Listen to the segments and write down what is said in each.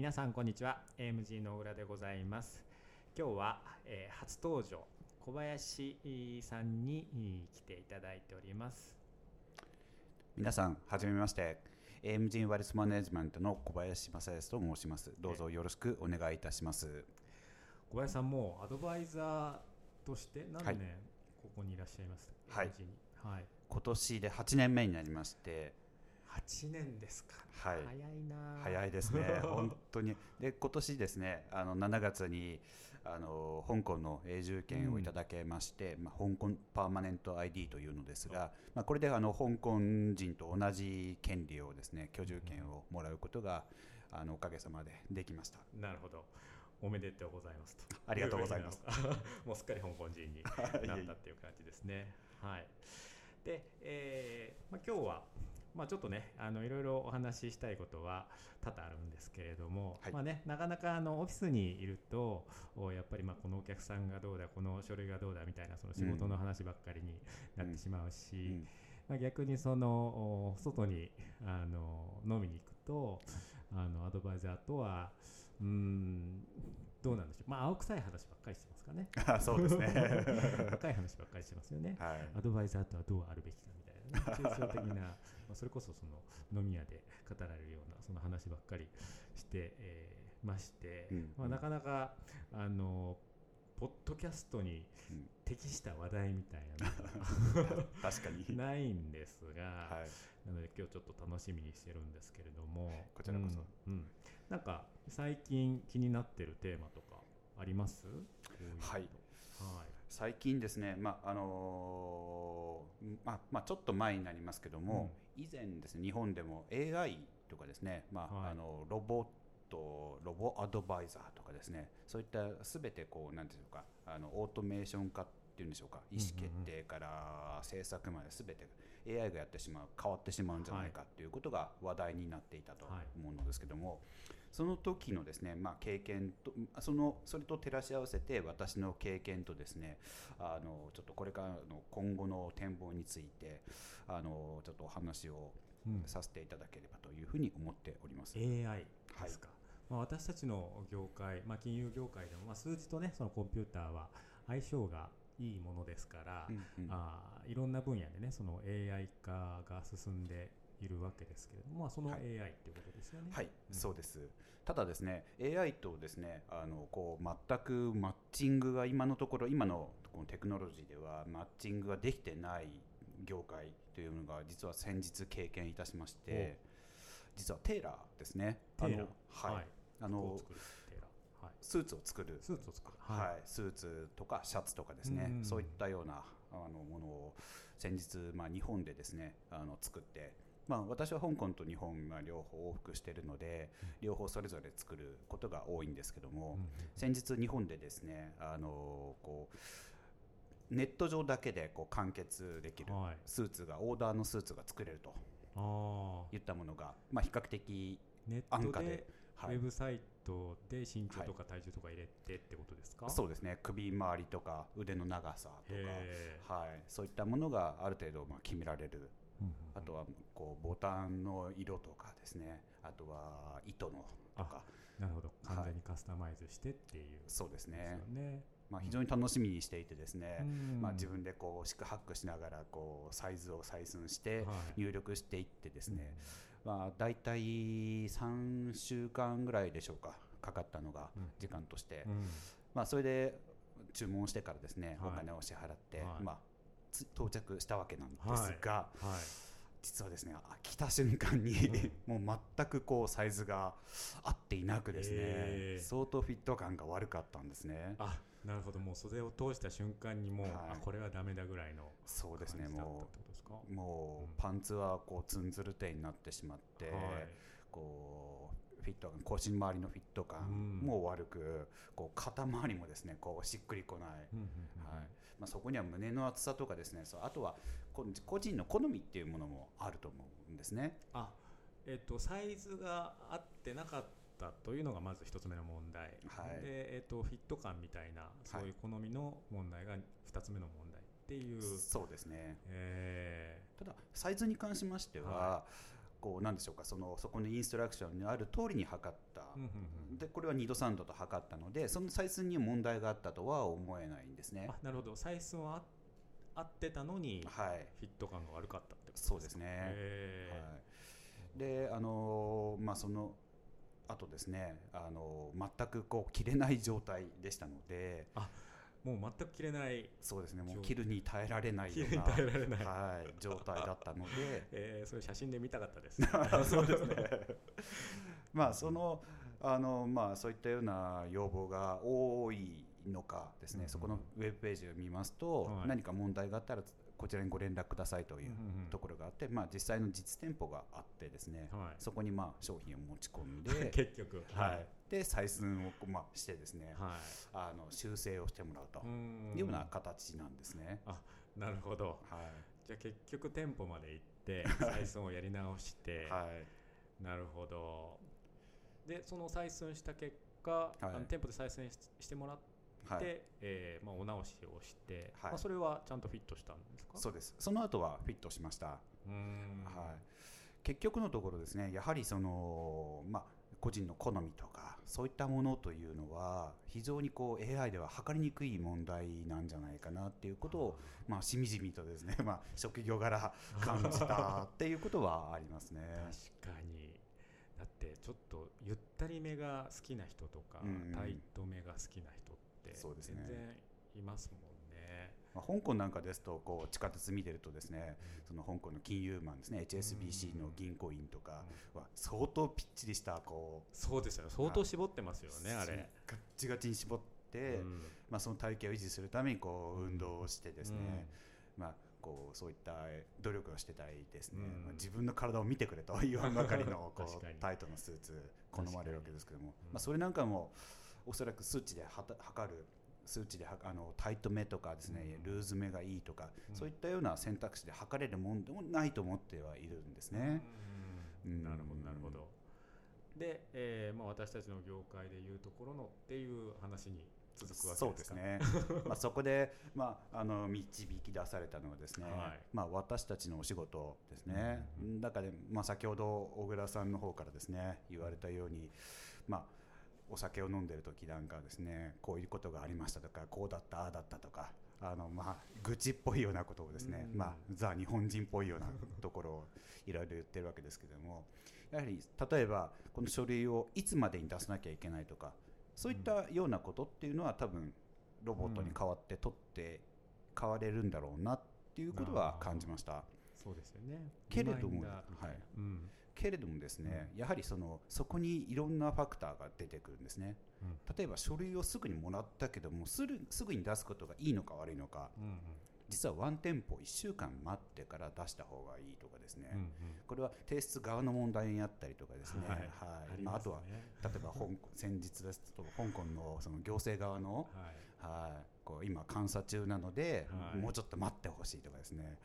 皆さんこんにちは。AMG の浦でございます。今日は、えー初登場小林さんに来ていただいております。皆さん、はじめまして。AMG ワリスマネジメントの小林正康と申します。どうぞよろしくお願いいたします。小林さんもアドバイザーとして何はい。年ここにいらっしゃいます？はい。はい。今年で8年目になりまして、8年ですか、はい。早いな。早いですね、本当に。で、今年ですね、あの7月にあの香港の永住権をいただけまして、まあ、香港パーマネント ID というのですが、まあ、これであの香港人と同じ権利をですね、居住権をもらうことがあのおかげさまでできました。なるほど。おめでとうございますと。ありがとうございます。もうすっかり香港人になったっていう感じですね。はい。で、えーまあ、今日はまあ、ちょっとねあのいろいろお話ししたいことは多々あるんですけれども、はい。まあね、なかなかあのオフィスにいるとおやっぱりまあこのお客さんがどうだこの書類がどうだみたいなその仕事の話ばっかりになってしまうし、うん。まあ、逆にそのお外にあの飲みに行くとあのアドバイザーとはうーんどうなんでしょう、まあ、青臭い話ばっかりしてますかね。あそうですね。赤い話ばっかりしてますよね、はい。アドバイザーとはどうあるべきかみたいな、ね、抽象的なまあそれこそその飲み屋で語られるようなその話ばっかりして、えーまして、うんまあ、なかなかあのポッドキャストにうん。適した話題みたいなのが 確かに。ないんですが、はい。なので今日ちょっと楽しみにしてるんですけれどもこちらこそ。うん。うん。なんか最近気になってるテーマとかあります？はい。はい。最近ですね、まああのーまあまあ、ちょっと前になりますけども、以前ですね日本でも AI とかですね、まあはい。あのロボットロボアドバイザーとかですねそういったすべてこうなんていうのかあのオートメーション化っていうんでしょうか意思決定から制作まですべて AI がやってしまう変わってしまうんじゃないかっていうことが話題になっていたとはい。思うのですけども、その時のですね、まあ、経験とそのそれと照らし合わせて私の経験とですねあのちょっとこれからの今後の展望についてあのちょっとお話をうん。させていただければというふうに思っております。AI ですか、まあ、私たちの業界、まあ、金融業界でも、まあ、数字とねそのコンピューターは相性がいいものですから、うんうん。あーいろんな分野でねその AI 化が進んでいるわけですけれども、まあ、そのは AI いっていうことですよね。はい、うん。そうです。ただですね、AI とですね、あのこう全くマッチングが今のところ今のこのテクノロジーではマッチングができてない業界というのが実は先日経験いたしまして、実はテーラーですね。テーラー。あのはい、はい。あのはい、スーツを作る。スーツを作る。はい、スーツとかシャツとかですね、うん。そういったようなあのものを先日、まあ、日本でですねあの作って、まあ、私は香港と日本が両方往復しているので、両方それぞれ作ることが多いんですけども、うん先日日本でですねあのこうネット上だけでこう完結できるはい。スーツが、オーダーのスーツが作れるとあいったものが、まあ、比較的安価で、はい。ウェブサイトで身長とか体重とか入れてってことですか、そうですね。首周りとか腕の長さとか。へはい、そういったものがある程度まあ決められる、あとはこうボタンの色とかですね、あとは糸のとか、なるほど。完全にカスタマイズしてっていう、そうですね。まあ、非常に楽しみにしていてですね、うん。まあ、自分でこう四苦八苦しながらこうサイズを採寸してはい。入力していってですね、まあ、大体3週間ぐらいでしょうか。かかったのがうん。時間として、うん。まあ、それで注文してからですね、はい。お金を支払って、はい。まあ、つ到着したわけなんですが、はい。実はですねあ来た瞬間に、もう全くこうサイズが合っていなくですね、え。ー相当フィット感が悪かったんですね。あなるほど。もう袖を通した瞬間にもう、はい。あこれはダメだぐらいのそうですねもうもうん。うパンツはこうツンズル手になってしまって、はい。こうフィット感腰周りのフィット感うんも悪く、こう肩周りもですねこうしっくりこない、うんうんうん。はいまあ、そこには胸の厚さとかですね。そうあとはこ個人の好みっていうものもあると思うんですね。あえっとサイズが合ってなかったというのがまず一つ目の問題、はい。でえっとフィット感みたいなそういう好みの問題が二つ目の問題っていう、そうですね。えただサイズに関しましては、はこうなんでしょうかそのそこのインストラクションにある通りに測った、うんうんうん。でこれは2度3度と測ったのでその採寸に問題があったとは思えないんですね。あなるほど。採寸は合ってたのにはい。フィット感が悪かったってことですか？そうですね。へはい、であのーまあそのあとですねあのー全くこう切れない状態でしたのでーもう全く切れないそうですね。もう状切るに耐えられないような耐えられない。はい、状態だったので。えー、それ写真で見たかったです、そうですね。まあそのあのまあそういったような要望が多いのかですね、うん。そこのウェブページを見ますと、はい。何か問題があったらこちらにご連絡くださいというところがあって、まあ実際の実店舗があってですね、はい。そこにまあ商品を持ち込んで、結局。はい、で採寸をまあしてですね、はあの修正をしてもらうとい、うような形なんですね。なるほど。はい。じゃあ結局店舗まで行って 採寸をやり直して、はい。なるほど。でその採寸した結果、あの店舗で採寸ししてもらって、はい。えーまあ、お直しをして、はい。まあ、それはちゃんとフィットしたんですか？そうです。その後はフィットしました。うーん。はい、結局のところですねやはりその、まあ、個人の好みとかそういったものというのは非常にこう AI では測りにくい問題なんじゃないかなっていうことを、まあ、しみじみとですね、まあ、職業柄感じたっていうことはありますね。確かに。だってちょっとゆったりめが好きな人とか、うん。タイトめが好きな人ってそうですね。全然いますもんね。まあ、香港なんかですとこう地下鉄見てるとですねその香港の金融マンですね HSBC の銀行員とかは相当ぴっちりしたこうそうですよ。ね相当絞ってますよねあれ。ガッチガチに絞って、うん。まあ、その体型を維持するためにこう運動をしてですね、まあ、こうそういった努力をしてたりですね、うん。まあ、自分の体を見てくれと言わんばかりのこう タイトなスーツ好まれるわけですけども、うんまあ、それなんかもおそらく数値で測る数値ではあのタイトめとかですね、うん。ルーズめがいいとか、うん。そういったような選択肢で測れるもんでもないと思ってはいるんですね。なるほどなるほど。で、えーまあ、私たちの業界でいうところのっていう話に続くわけそうですね。まあそこで、まあ、あの導き出されたのはですね、はい。まあ、私たちのお仕事ですね、うん中で、まあ、先ほど小倉さんの方からですね言われたように、まあ、お酒を飲んでる時なんかはですねこういうことがありましたとかこうだったああだったとかあの、まあ、愚痴っぽいようなことをですね、うん。まあ、ザ日本人っぽいようなところをいろいろ言ってるわけですけどもやはり例えばこの書類をいつまでに出さなきゃいけないとかそういったようなことっていうのは多分ロボットに代わって取って変われるんだろうなっていうことは感じました。そうですよね。けれどもはい。うんけれどもですね、やはりそのそこにいろんなファクターが出てくるんですね。うん。例えば書類をすぐにもらったけどもすぐすぐに出すことがいいのか悪いのかうんうん。実はワン店舗1週間待ってから出した方がいいとかですね、うんうん。これは提出側の問題にあったりとかですね、はい。はい。まあ、あとは例えば香港 先日ですと香港のその行政側の、はい。はい、こう今監査中なので、はい。もうちょっと待ってほしいとかですね、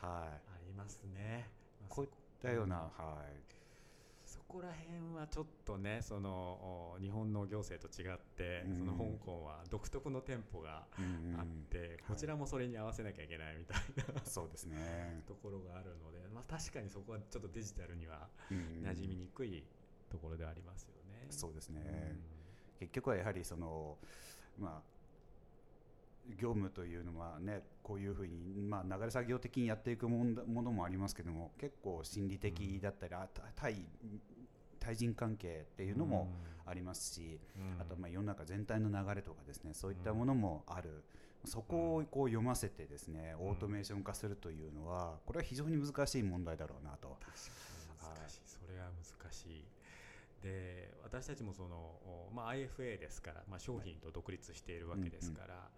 はい、ありますね。まあこたような、はそこら辺はちょっとねそのお日本の行政と違って、うん。その香港は独特の店舗がい、うんうん。あって、こちらもそれに合わせなきゃいけないみたいなそうですね、ところがあるので、まあ、確かにそこはちょっとデジタルにはうん。馴染みにくいところではありますよね。そうですね、うん。結局はやはりその、まあ、業務というのはねこういうふうに、まあ、流れ作業的にやっていくもんだものもありますけども結構心理的だったり、あた対対人関係っていうのもありますし、うん。あとまあ世の中全体の流れとかですねそういったものもある、そこをこう読ませてですね、うん。オートメーション化するというのはこれは非常に難しい問題だろうなと。確かに。難しい、それは難しいで私たちもその、おまあ、IFA ですから、まあ、商品と独立しているわけですから、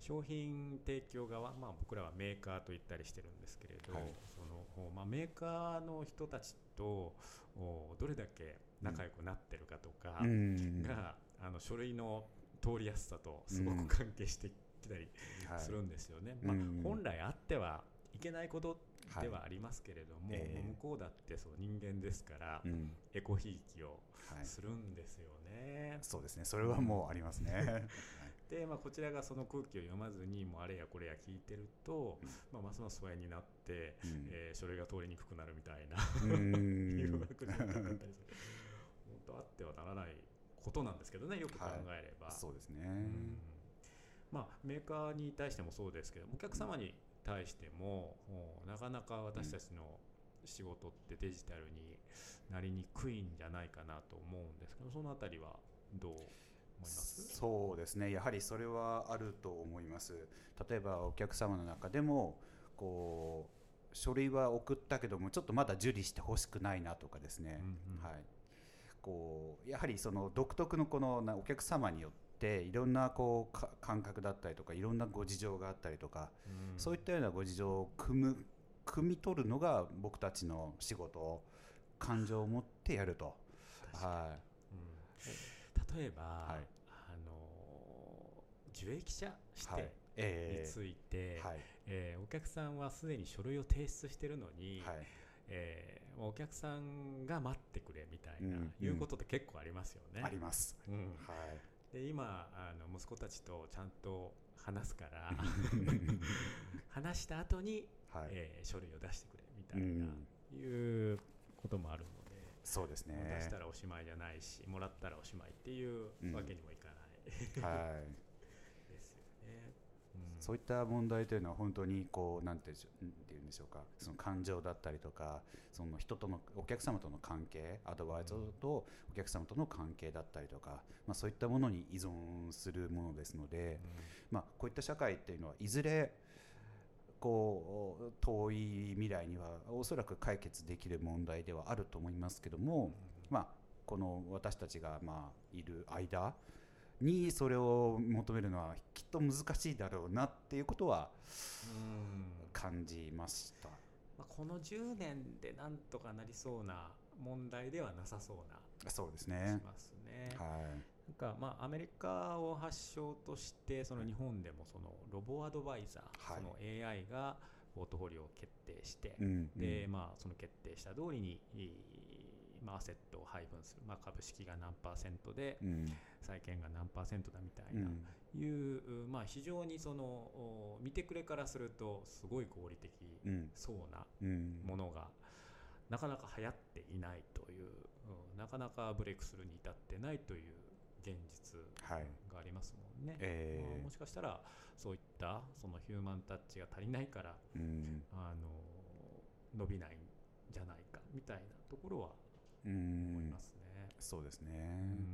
商品提供側、まあ、僕らはメーカーと言ったりしてるんですけれど、はい。そのおまあ、メーカーの人たちとおどれだけ仲良くなってるかとかうん。が、あの書類の通りやすさとすごく関係してきたりはい。するんですよね。うん。まあ、本来あってはいけないことではありますけれども、ええ。向こうだってそう人間ですから、うん。エコひいきをはいするんですよね。そうですね。それはもうありますね。で、まあ、こちらがその空気を読まずにもうあれやこれや聞いてると、まあ、ますます疎遠になって、うん。えー書類が通りにくくなるみたいなうん。誘惑になったりする。本当あってはならないことなんですけどねよく考えれば、そうですね、うん。まあ、メーカーに対してもそうですけどお客様に対しても、なかなか私たちの仕事ってデジタルになりにくいんじゃないかなと思うんですけどそのあたりはどう思います？そうですね。やはりそれはあると思います。例えばお客様の中でもこう書類は送ったけどもちょっとまだ受理してほしくないなとかですね、うんうん。はい、こうやはりその独特のこのなお客様によっていろんなこうか感覚だったりとかいろんなご事情があったりとか、うん。そういったようなご事情を組む汲み取るのが僕たちの仕事感情を持ってやると。はうん。例えば、はい。あの受益者い指はい。定えについて、はい。えーお客さんはすでに書類を提出してるのに、はい。えーお客さんが待ってくれみたいな、うん。いうことって結構ありますよね。あります。うん、はいで今あの息子たちとちゃんと話すから 話した後に、はい、えー書類を出してくれみたういな、ん、いうこともあるので、そうですね。出したらおしまいじゃないしもらったらおしまいっていううんわけにもいかない、はい。そういった問題というのは本当にこうなんていうんでしょうなんていうんでしょうか。その感情だったりとかその人とのお客様との関係アドバイザーとお客様との関係だったりとか、まあ、そういったものに依存するものですので、まあ、こういった社会っていうのはいずれこう遠い未来にはおそらく解決できる問題ではあると思いますけども、まあ、この私たちがまあいる間にそれを求めるのはきっと難しいだろうなっていうことはうん感じました。まあ、この10年でなんとかなりそうな問題ではなさそうなそうです気がねし。ますね。はなんかまあアメリカを発祥としてその日本でもそのロボアドバイザー、はいその AI がポートフォリオを決定してでまあその決定した通りにいいまあアセットを配分する、まあ、株式が何パーセントでうん。債券が何パーセントだみたいな、うん。いう、まあ、非常にそのお見てくれからするとすごい合理的うん。そうなうん。ものがなかなか流行っていないという、うん。なかなかブレイクスルーに至ってないという現実はい。がありますもんね。えまあもしかしたらそういったそのヒューマンタッチが足りないからーうん。あの伸びないんじゃないかみたいなところはう思いんますね。そうですね。うん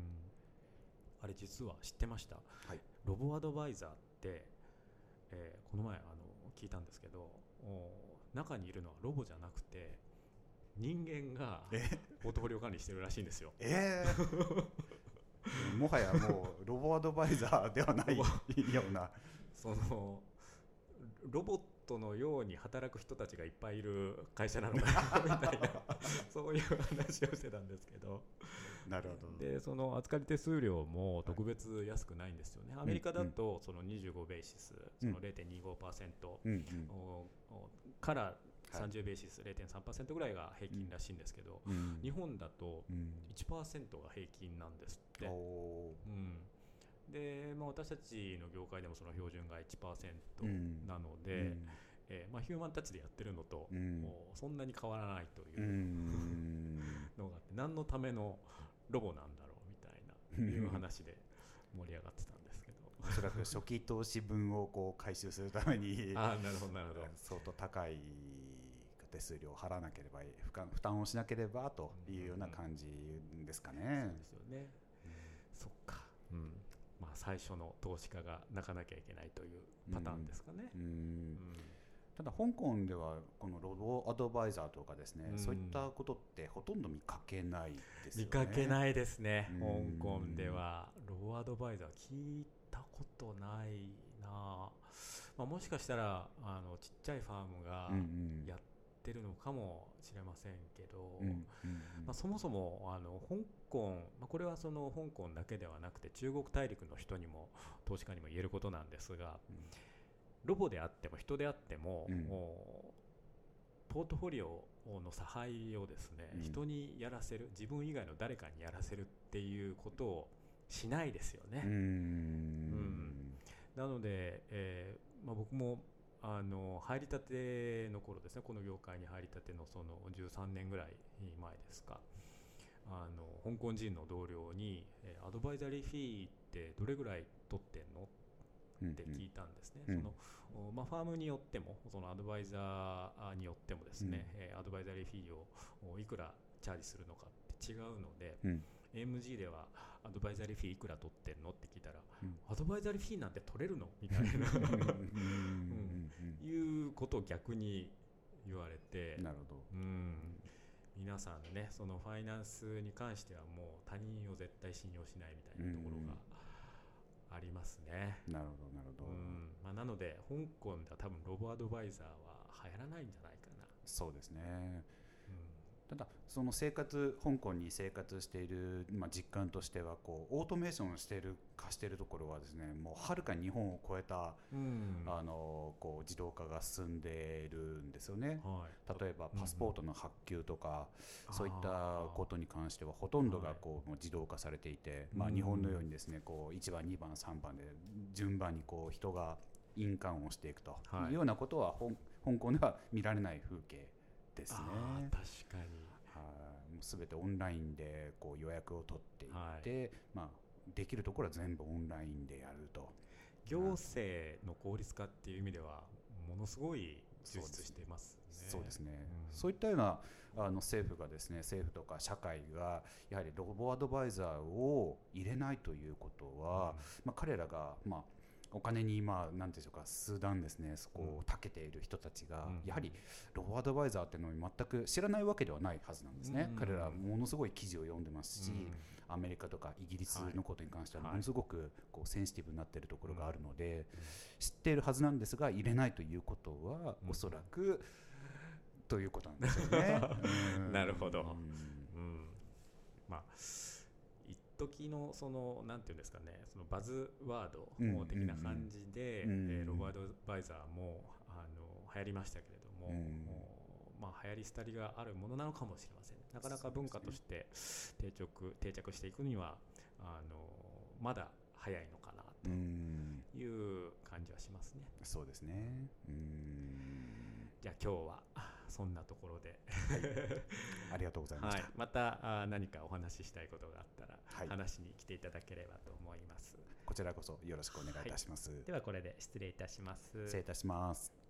あれ実は知ってました、はいロボアドバイザーって、えーこの前あの聞いたんですけどお中にいるのはロボじゃなくて人間がえ？ポートフォリオ管理してるらしいんですよ。えー もはやもうロボアドバイザーではないような。そのロボットのように働く人たちがいっぱいいる会社なのかな みたいなそういう話をしてたんですけど。なるほど。でその預かり手数料も特別安くないんですよね、アメリカだとその25ベーシス、その0.25%、うんうん。おおからはい30ベーシス0.3%ぐらいが平均らしいんですけど、うん。日本だとうん。1%が平均なんですって。おうんでまあ、私たちの業界でもその標準が1%うん。なのーで、えーまあ、ヒューマンタッチでやってるのと、うん。もうそんなに変わらないとういうん。のがあって、何のためのロボなんだろうみたいないう話で盛り上がってたんですけど。おそらく初期投資分をこう回収するために ああなるほどなるほど。相当高い手数料を払わなければい負担負担をしなければというような感じですかそうねで。すよね、そっか、うんまあ、最初の投資家が泣かなきゃいけないというパターンですかねう。うんんただ香港ではこのロボアドバイザーとかですね、うんそういったことってほとんど見かけないですよね。見かけい。ないですね、うん香港ではロボアドバイザー聞いたことないなあ、まあ、もしかしたらあのちっちゃいファームがやってるのかもしれませんけど、まあ、そもそもあの香港、まあ、これはその香港だけではなくて中国大陸の人にも投資家にも言えることなんですが、うん。ロボであっても人であっても、うん。もうポートフォリオの差配をですね、うん。人にやらせる自分以外の誰かにやらせるっていうことをしないですよね。うーん。なので、えーまあ、僕もあの入りたての頃ですね。この業界に入りたてのその13年ぐらい前ですか。あの香港人の同僚に、えーアドバイザリーフィーってどれぐらい取ってんの？うんって聞いたんですね、うんそのおまあ、ファームによってもそのアドバイザーによってもですね、えーアドバイザリーフィーをおいくらチャージするのかって違うので、うん AMG ではアドバイザリーフィーいくら取ってんの？って聞いたら、うん。アドバイザリーフィーなんて取れるの？みたいな。うん。いうことを逆に言われてなるほどうん。皆さん。ねそのファイナンスに関してはもう他人を絶対信用しないみたいなところがありますね。なるほどなるほど、うん。まあ、なので香港では多分ロボアドバイザーは流行らないん。じゃないかな。そうですねうただその生活香港に生活している、まあ、実感としてはこうオートメーションしている化しているところはですねもうはるかに日本を超えた、ん。あのこう自動化が進んでいるんですよね。はい、例えばパスポートの発給とか、うんそういったことに関してはほとんどがこうもう自動化されていて、まあ、日本のようにですねこう1番2番3番で順番にこう人が印鑑をしていくとはい。いうようなことは、香香港では見られない風景ですね。確かにはい、もうすべてオンラインでこう予約を取っていって、まあ、できるところは全部オンラインでやると。行政の効率化っていう意味ではものすごい充実していますね。そうですね、うんそういったようなあの政府がですね政府とか社会がやはりロボアドバイザーを入れないということは、まあ、彼らが、まあ、お金に今何ていうんでしょうか数段ですね。そこを長けている人たちが、うん。やはりロボアドバイザーっていうのを全く知らないわけではないはずなんですね、うん。彼らはものすごい記事を読んでますし、うん。アメリカとかイギリスのことに関してははい。ものすごくこうセンシティブになっているところがあるので、知っているはずなんですが入れないということは、うん。おそらくということなんですよね。う んなるほど。うん。うん。まあ一時のそのなんていうんですかねそのバズワードうん的な感じで、うんえーロボアドバイザーもあの流行りましたけれども、うんもうまあ流行り廃りがあるものなのかもしれませんなかなか文化として定着定着していくにはあのまだ早いのかなうんという感じはしますね。そうですね。うんじゃあ今日はそんなところで、ありがとうございました。、はいまたあ何かお話ししたいことがあったら、はい話に来ていただければと思います。こちらこそよろしくお願いいたします。ではこれで失礼いたします。失礼いたします。